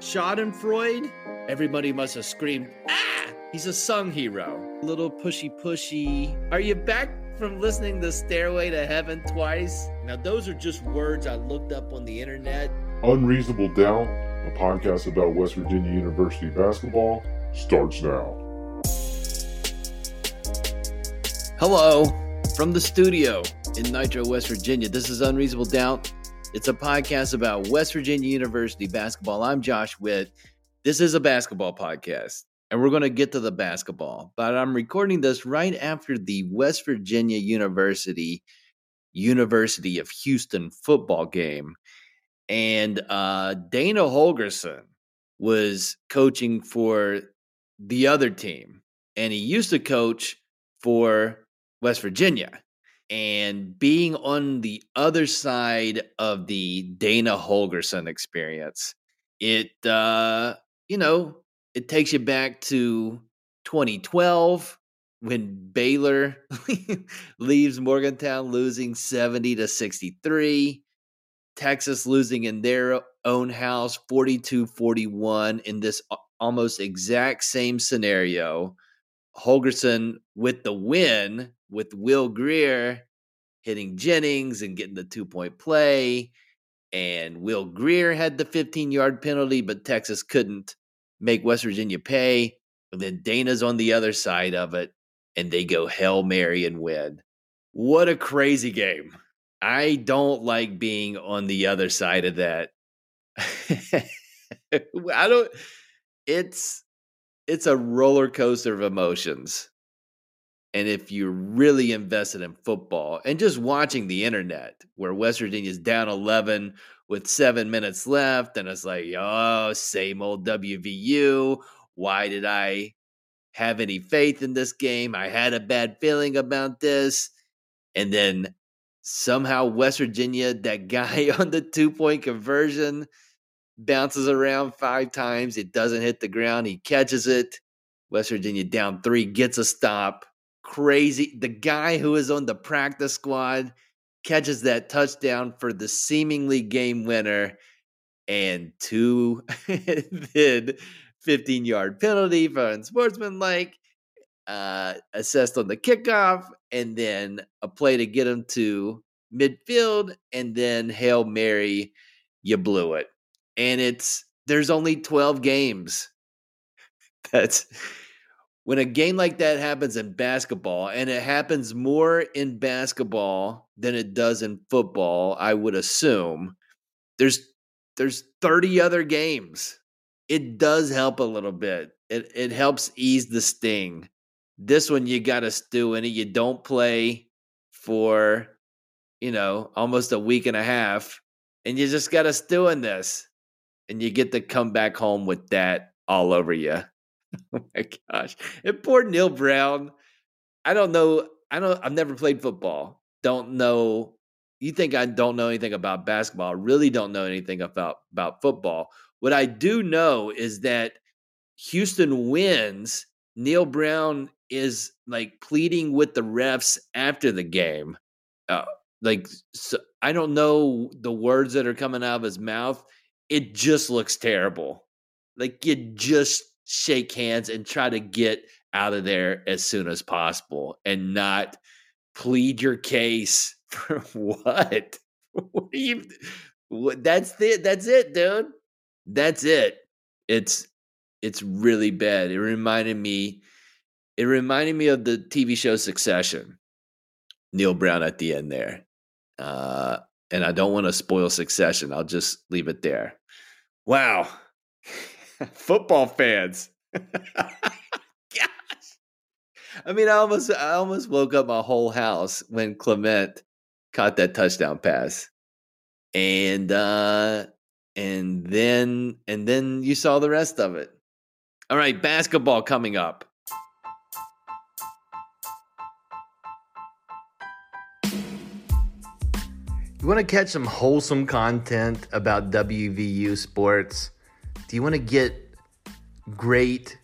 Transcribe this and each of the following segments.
Schadenfreude, everybody must have screamed, ah! He's a sung hero. Little pushy pushy. Are you back from listening to Stairway to Heaven twice? Now, those are just words I looked up on the internet. Unreasonable Doubt, a podcast about West Virginia University basketball, starts now. Hello from the studio in Nitro, West Virginia. This is Unreasonable Doubt. It's a podcast about West Virginia University basketball. I'm Josh Whitt. This is a basketball podcast, and we're going to get to the basketball. But I'm recording this right after the West Virginia University University of Houston football game, and uh, Dana Holgorsen was coaching for the other team, and he used to coach for West Virginia and being on the other side of the Dana Holgorsen experience, it uh, you know, it takes you back to 2012 when Baylor leaves Morgantown losing 70 to 63, Texas losing in their own house 42-41 in this almost exact same scenario. Holgorsen with the win with Will Grier hitting Jennings and getting the two point play. And Will Grier had the 15 yard penalty, but Texas couldn't make West Virginia pay. And then Dana's on the other side of it, and they go Hail Mary and win. What a crazy game. I don't like being on the other side of that. I don't it's it's a roller coaster of emotions and if you're really invested in football and just watching the internet where West Virginia's down 11 with seven minutes left, and it's like, oh, same old WVU. Why did I have any faith in this game? I had a bad feeling about this. And then somehow West Virginia, that guy on the two point conversion, bounces around five times. It doesn't hit the ground. He catches it. West Virginia down three, gets a stop crazy. The guy who is on the practice squad catches that touchdown for the seemingly game winner and two then 15 yard penalty for unsportsmanlike uh assessed on the kickoff and then a play to get him to midfield and then hail mary you blew it and it's there's only 12 games that's when a game like that happens in basketball, and it happens more in basketball than it does in football, I would assume there's there's 30 other games. It does help a little bit. It it helps ease the sting. This one you got to stew in it. You don't play for you know almost a week and a half, and you just got to stew in this, and you get to come back home with that all over you. oh my gosh. And poor Neal Brown. I don't know. I don't I've never played football. Don't know. You think I don't know anything about basketball. I really don't know anything about about football. What I do know is that Houston wins. Neal Brown is like pleading with the refs after the game. Uh, like so, I don't know the words that are coming out of his mouth. It just looks terrible. Like you just shake hands and try to get out of there as soon as possible and not plead your case for what? what you, what, that's it. That's it, dude. That's it. It's it's really bad. It reminded me it reminded me of the TV show Succession. Neal Brown at the end there. Uh, and I don't want to spoil Succession. I'll just leave it there. Wow. football fans. Gosh. I mean, I almost I almost woke up my whole house when Clement caught that touchdown pass. And uh and then and then you saw the rest of it. All right, basketball coming up. You want to catch some wholesome content about WVU sports? Do you want to get great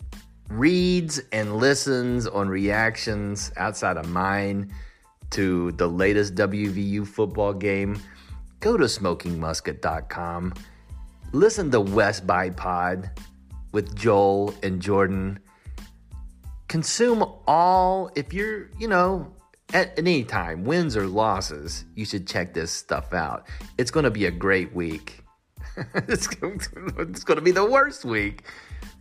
reads and listens on reactions outside of mine to the latest WVU football game? Go to smokingmusket.com. listen to West by Pod with Joel and Jordan. Consume all, if you're, you know, at any time, wins or losses, you should check this stuff out. It's going to be a great week. it's, going to be the worst week.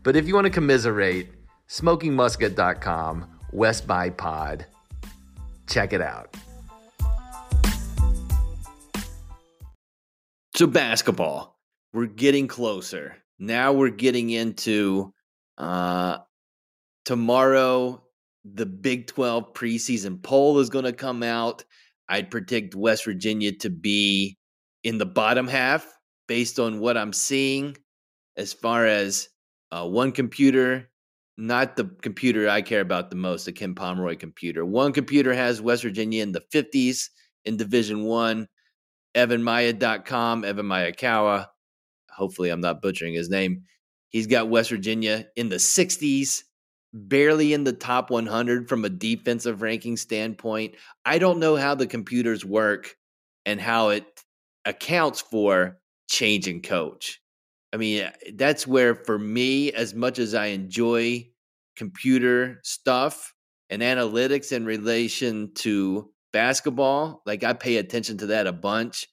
But if you want to commiserate, smokingmusket.com, West by Pod. Check it out. So, basketball, we're getting closer. Now we're getting into uh, tomorrow. The Big 12 preseason poll is going to come out. I'd predict West Virginia to be in the bottom half based on what I'm seeing as far as uh, one computer, not the computer I care about the most, the Ken Pomeroy computer. One computer has West Virginia in the 50s in Division One. EvanMiya.com, Evan Miyakawa. Hopefully, I'm not butchering his name. He's got West Virginia in the 60s, barely in the top 100 from a defensive ranking standpoint. I don't know how the computers work and how it accounts for changing coach. I mean, eh, that's where for me, as much as I enjoy computer stuff and analytics in relation to basketball, like I pay attention to that a bunch.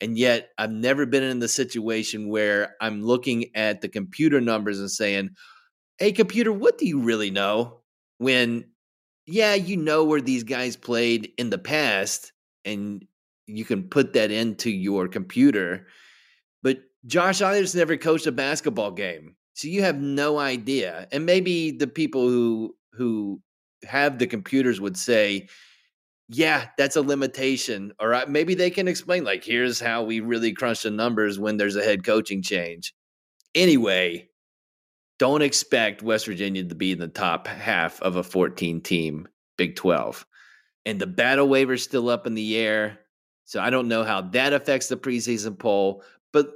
And yet I've never been in the situation where I'm looking at the computer numbers and saying, Hey, computer, what do you really know? When, yeah, you know where these guys played in the past and you can put that into your computer but Josh Eilert never coached a basketball game, so you have no idea. And maybe the people who who have the computers would say, "Yeah, that's a limitation," or uh, maybe they can explain, like, "Here's how we really crunch the numbers when there's a head coaching change." Anyway, don't expect West Virginia to be in the top half of a 14 team Big 12. And the battle waiver's still up in the air. So I don't know how that affects the preseason poll, but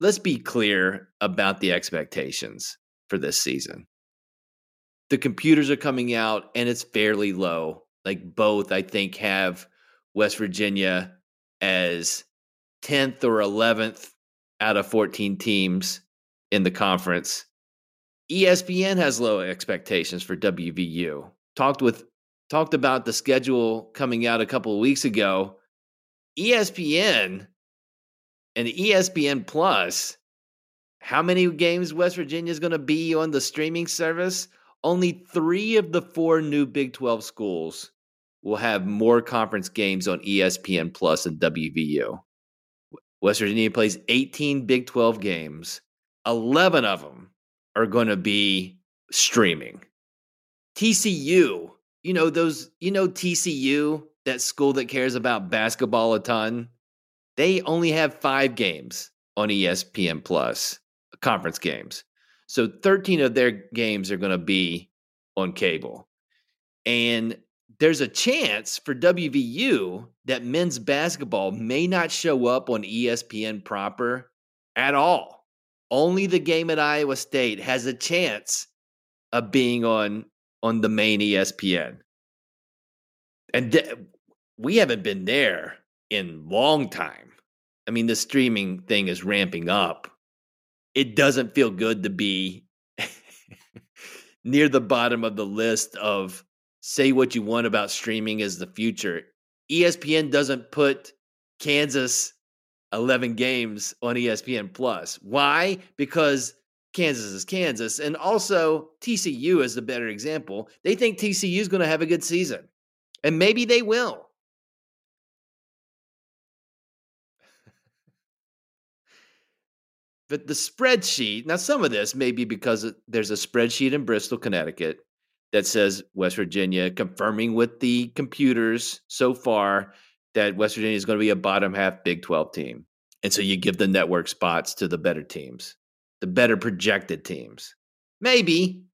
let's be clear about the expectations for this season. The computers are coming out and it's fairly low. Like both, I think, have West Virginia as 10th or 11th out of 14 teams in the conference. ESPN has low expectations for WVU. Talked with talked about the schedule coming out a couple of weeks ago. ESPN and ESPN Plus, how many games West Virginia is going to be on the streaming service? Only three of the four new Big 12 schools will have more conference games on ESPN Plus than WVU. West Virginia plays 18 Big 12 games, 11 of them are going to be streaming. TCU, you know, those, you know, TCU, that school that cares about basketball a ton they only have five games on ESPN Plus, conference games. So 13 of their games are going to be on cable. And there's a chance for WVU that men's basketball may not show up on ESPN proper at all. Only the game at Iowa State has a chance of being on on the main ESPN. And we haven't been there in long time. I mean, the streaming thing is ramping up. It doesn't feel good to be near the bottom of the list of say what you want about streaming is the future. ESPN doesn't put Kansas 11 games on ESPN Plus. Why? Because Kansas is Kansas. And also, TCU is the better example. They think TCU is going to have a good season. And maybe they will. But the spreadsheet, now some of this may be because there's a spreadsheet in Bristol, Connecticut that says West Virginia confirming with the computers so far that West Virginia is going to be a bottom half Big 12 team. And so you give the network spots to the better teams, the better projected teams. Maybe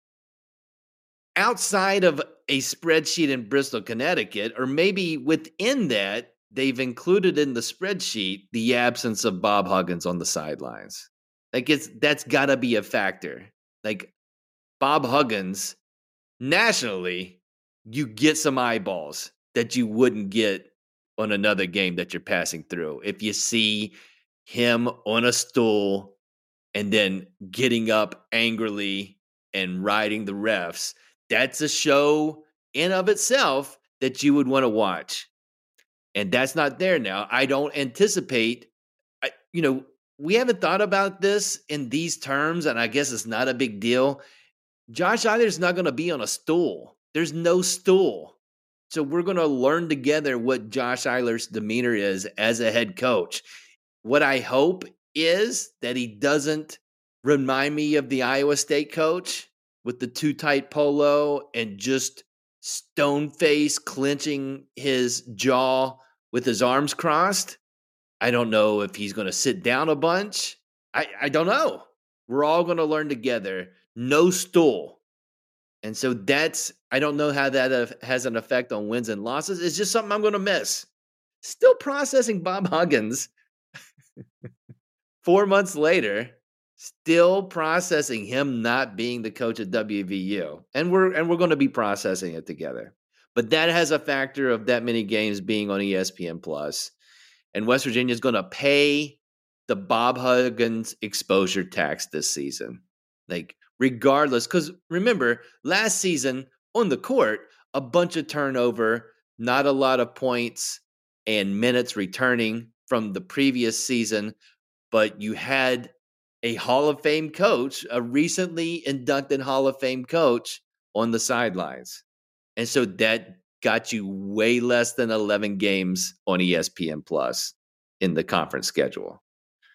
outside of a spreadsheet in Bristol, Connecticut, or maybe within that, they've included in the spreadsheet the absence of Bob Huggins on the sidelines. Like it's that's gotta be a factor. Like Bob Huggins, nationally, you get some eyeballs that you wouldn't get on another game that you're passing through. If you see him on a stool and then getting up angrily and riding the refs. That's a show in of itself that you would want to watch. And that's not there now. I don't anticipate I, you know, we haven't thought about this in these terms and I guess it's not a big deal. Josh Eilert's not going to be on a stool. There's no stool. So we're going to learn together what Josh Eilert's demeanor is as a head coach. What I hope is that he doesn't remind me of the Iowa State coach with the too tight polo and just stone face clenching his jaw with his arms crossed. I don't know if he's going to sit down a bunch. I, I don't know. We're all going to learn together. No stool. And so that's, I don't know how that has an effect on wins and losses. It's just something I'm going to miss. Still processing Bob Huggins four months later, still processing him not being the coach at WVU. And we're and we're going to be processing it together. But that has a factor of that many games being on ESPN Plus. And West Virginia is going to pay the Bob Huggins exposure tax this season. Like regardless cuz remember last season on the court a bunch of turnover, not a lot of points and minutes returning from the previous season, but you had a Hall of Fame coach, a recently inducted Hall of Fame coach on the sidelines. And so that got you way less than 11 games on ESPN Plus in the conference schedule.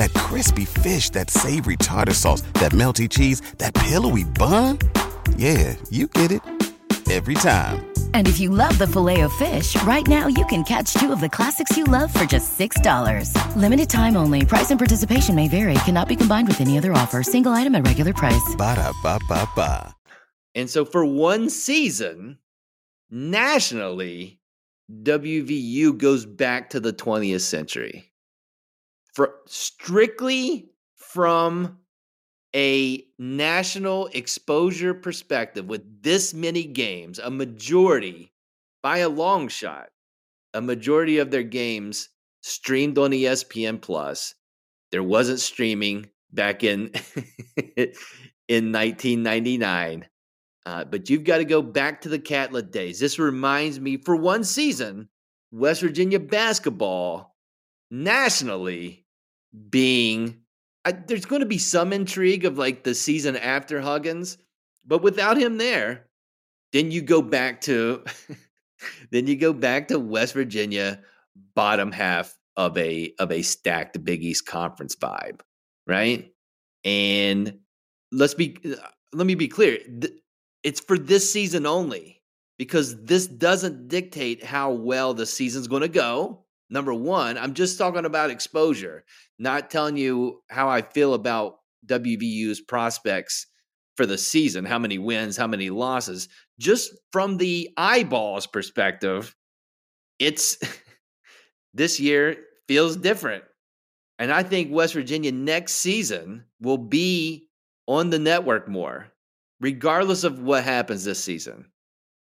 That crispy fish, that savory tartar sauce, that melty cheese, that pillowy bun. Yeah, you get it every time. And if you love the filet of fish, right now you can catch two of the classics you love for just $6. Limited time only. Price and participation may vary. Cannot be combined with any other offer. Single item at regular price. Ba da ba ba ba. And so for one season, nationally, WVU goes back to the 20th century. For strictly from a national exposure perspective with this many games, a majority by a long shot, a majority of their games streamed on ESPN Plus. There wasn't streaming back in in 1999. Uh, but you've got to go back to the Catlett days. This reminds me, for one season, West Virginia basketball nationally being. I, there's going to be some intrigue of like the season after Huggins, but without him there, then you go back to, then you go back to West Virginia bottom half of a of a stacked Big East conference vibe, right? And let's be uh, let me be clear it's for this season only because this doesn't dictate how well the season's going to go. Number one, I'm just talking about exposure, not telling you how I feel about WVU's prospects for the season, how many wins, how many losses. Just from the eyeballs perspective, it's this year feels different. And I think West Virginia next season will be on the network more regardless of what happens this season,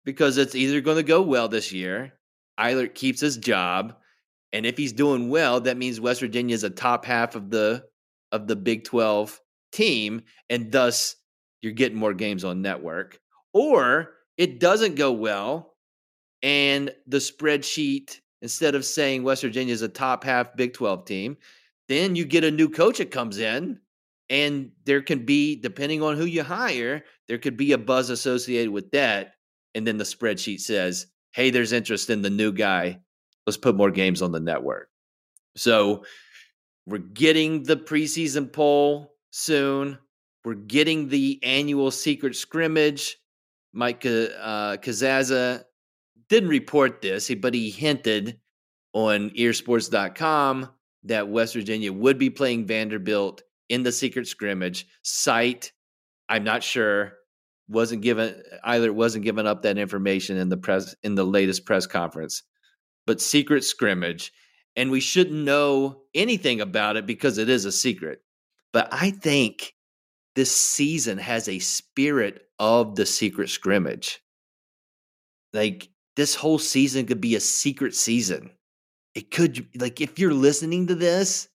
because it's either going to go well this year, Eilert keeps his job, and if he's doing well, that means West Virginia is a top half of the of the Big 12 team, and thus you're getting more games on network. Or it doesn't go well, and the spreadsheet, instead of saying West Virginia is a top half Big 12 team, then you get a new coach that comes in and there can be, depending on who you hire, there could be a buzz associated with that. And then the spreadsheet says, hey, there's interest in the new guy. Let's put more games on the network. So we're getting the preseason poll soon. We're getting the annual secret scrimmage. Mike uh, Casazza didn't report this, but he hinted on earsports.com that West Virginia would be playing Vanderbilt in the secret scrimmage site. I'm not sure. wasn't given either wasn't given up that information in the press in the latest press conference but secret scrimmage and we shouldn't know anything about it because it is a secret. But i think this season has a spirit of the secret scrimmage. Like this whole season could be a secret season. It could like if you're listening to this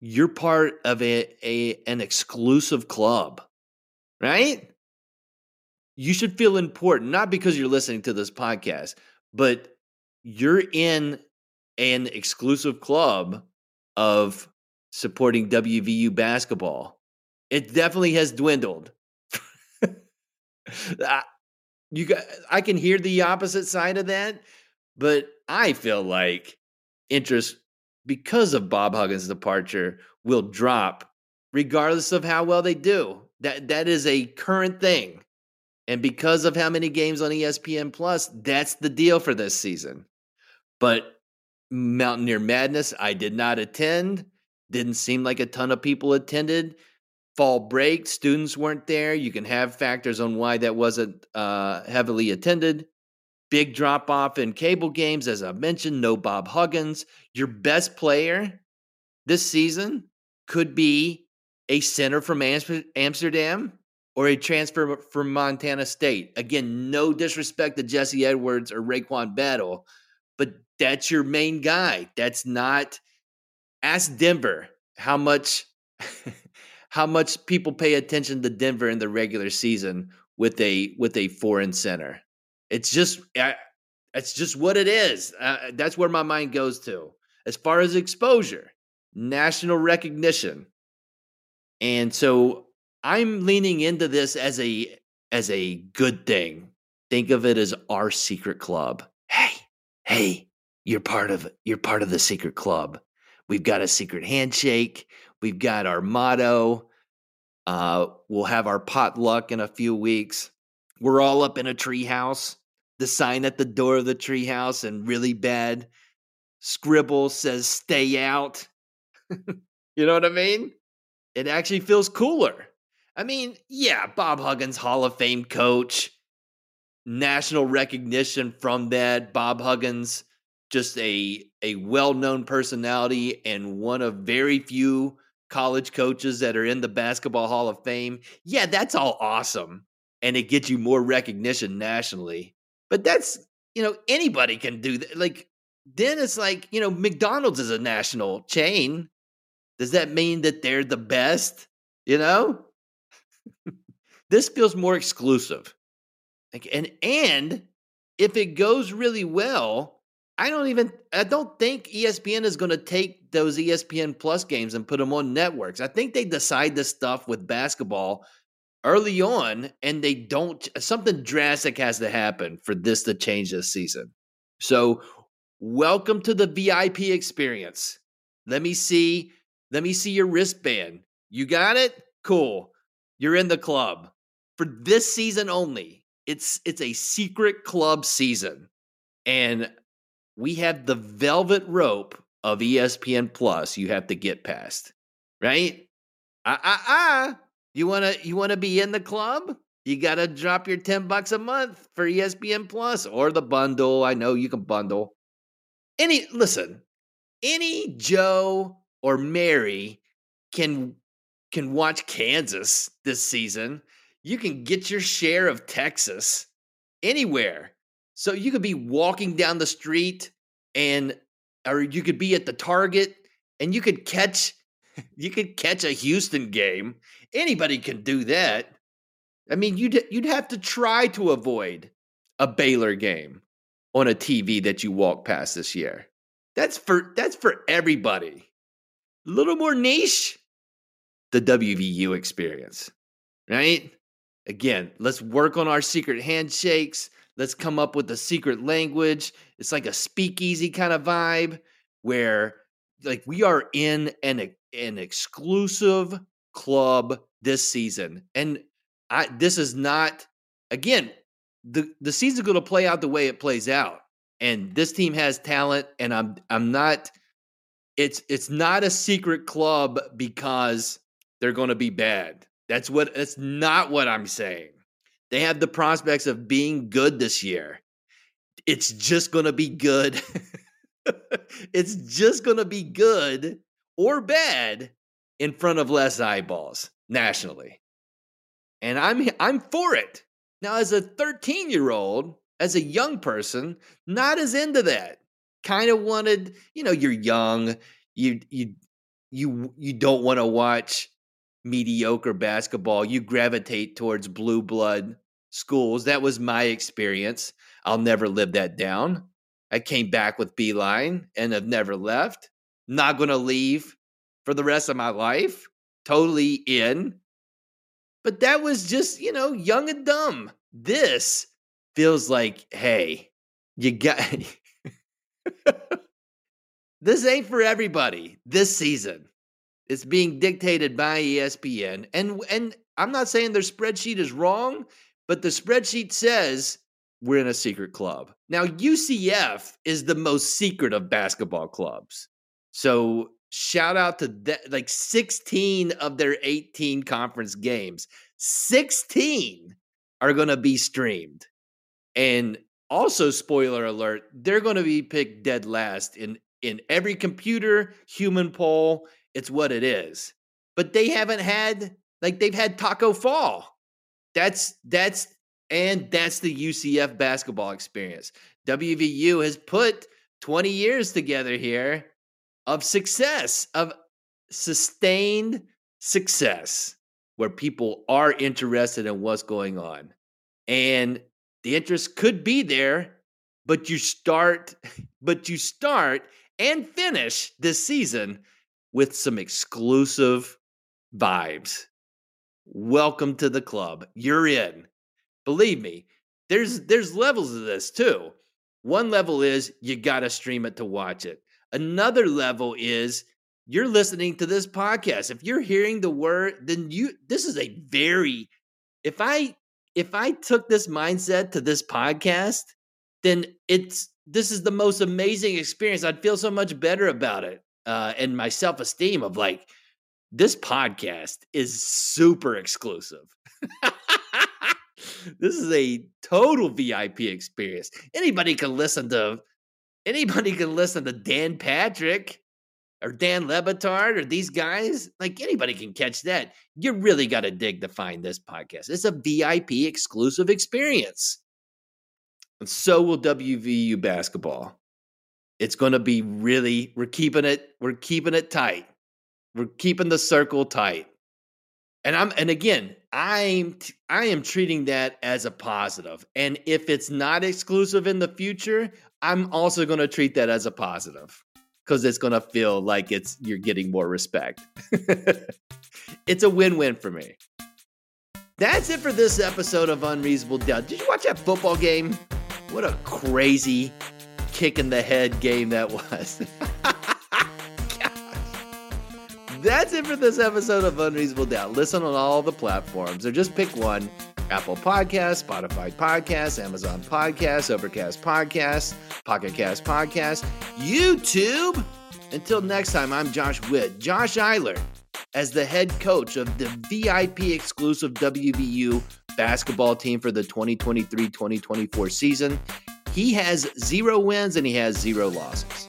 you're part of a, a an exclusive club right? You should feel important, not because you're listening to this podcast, but you're in an exclusive club of supporting WVU basketball. It definitely has dwindled. you got, I can hear the opposite side of that, but I feel like interest because of Bob Huggins' departure will drop regardless of how well they do. That that is a current thing. And because of how many games on ESPN Plus, that's the deal for this season. But Mountaineer Madness, I did not attend. Didn't seem like a ton of people attended. Fall break, students weren't there. You can have factors on why that wasn't uh, heavily attended. Big drop off in cable games, as I mentioned. No Bob Huggins. Your best player this season could be a center from Amsterdam or a transfer from Montana State. Again, no disrespect to Jesse Edwards or RaeQuan Battle, but that's your main guy. That's not ask Denver how much how much people pay attention to Denver in the regular season with a with a foreign center. It's just I, it's just what it is. Uh, that's where my mind goes to. As far as exposure, national recognition. And so I'm leaning into this as a as a good thing. Think of it as our secret club. Hey, hey, you're part of you're part of the secret club. We've got a secret handshake. We've got our motto. Uh, we'll have our potluck in a few weeks. We're all up in a treehouse. The sign at the door of the treehouse and really bad scribble says "Stay out." you know what I mean? It actually feels cooler. I mean, yeah, Bob Huggins, Hall of Fame coach, national recognition from that. Bob Huggins, just a a well-known personality and one of very few college coaches that are in the basketball Hall of Fame. Yeah, that's all awesome. And it gets you more recognition nationally. But that's, you know, anybody can do that. Like, then it's like, you know, McDonald's is a national chain. Does that mean that they're the best? You know? This feels more exclusive. Like, and and if it goes really well, I don't even I don't think ESPN is going to take those ESPN Plus games and put them on networks. I think they decide this stuff with basketball early on and they don't something drastic has to happen for this to change this season. So, welcome to the VIP experience. Let me see let me see your wristband. You got it? Cool. You're in the club for this season only. It's it's a secret club season. And we have the velvet rope of ESPN Plus you have to get past. Right? Ah ah ah. You wanna you wanna be in the club? You gotta drop your 10 bucks a month for ESPN Plus or the bundle. I know you can bundle. Any listen, any Joe or Mary can can watch Kansas this season. You can get your share of Texas anywhere. So you could be walking down the street and or you could be at the Target and you could catch you could catch a Houston game. Anybody can do that. I mean, you'd you'd have to try to avoid a Baylor game on a TV that you walk past this year. That's for that's for everybody. A little more niche, the WVU experience, right? Again, let's work on our secret handshakes. Let's come up with a secret language. It's like a speakeasy kind of vibe where like we are in an an exclusive club this season. And I this is not again, the the season's going to play out the way it plays out. And this team has talent and I'm I'm not it's it's not a secret club because they're going to be bad. That's what that's not what I'm saying. They have the prospects of being good this year. It's just going to be good. it's just going to be good or bad in front of less eyeballs nationally. And I'm I'm for it. Now as a 13-year-old, as a young person, not as into that. Kind of wanted, you know, you're young, you you you you don't want to watch mediocre basketball. You gravitate towards blue blood schools. That was my experience. I'll never live that down. I came back with Beilein and have never left. Not going to leave for the rest of my life. Totally in. But that was just, you know, young and dumb. This feels like, hey, you got. this ain't for everybody this season. It's being dictated by ESPN. And and I'm not saying their spreadsheet is wrong, but the spreadsheet says we're in a secret club. Now, UCF is the most secret of basketball clubs. So shout out to like 16 of their 18 conference games 16 are going to be streamed and also spoiler alert they're going to be picked dead last in in every computer human poll it's what it is. But they haven't had like they've had Tacko Fall. That's that's and that's the UCF basketball experience. WVU has put 20 years together here of success, of sustained success, where people are interested in what's going on. And the interest could be there, but you start, but you start and finish this season with some exclusive vibes. Welcome to the club. You're in. Believe me, there's there's levels of this too. One level is you got to stream it to watch it. Another level is you're listening to this podcast. If you're hearing the word, then you this is a very if I if I took this mindset to this podcast, then it's this is the most amazing experience. I'd feel so much better about it. Uh, and my self-esteem of like this podcast is super exclusive. this is a total VIP experience. Anybody can listen to anybody can listen to Dan Patrick or Dan Le Batard or these guys. Like anybody can catch that. You really got to dig to find this podcast. It's a VIP exclusive experience. And so will WVU basketball. It's going to be really, we're keeping it, we're keeping it tight. We're keeping the circle tight. And I'm, and again, I'm, I am treating that as a positive. And if it's not exclusive in the future, I'm also going to treat that as a positive because it's going to feel like it's you're getting more respect. it's a win-win for me. That's it for this episode of Unreasonable Doubt. Did you watch that football game? What a crazy kick in the head game that was. That's it for this episode of Unreasonable Doubt. Listen on all the platforms or just pick one Apple Podcasts, Spotify Podcasts, Amazon Podcasts, Overcast Podcasts, Pocket Cast Podcasts, YouTube. Until next time, I'm Josh Whitt, Josh Eilert, as the head coach of the VIP exclusive WVU basketball team for the 2023 2024 season. He has zero wins and he has zero losses.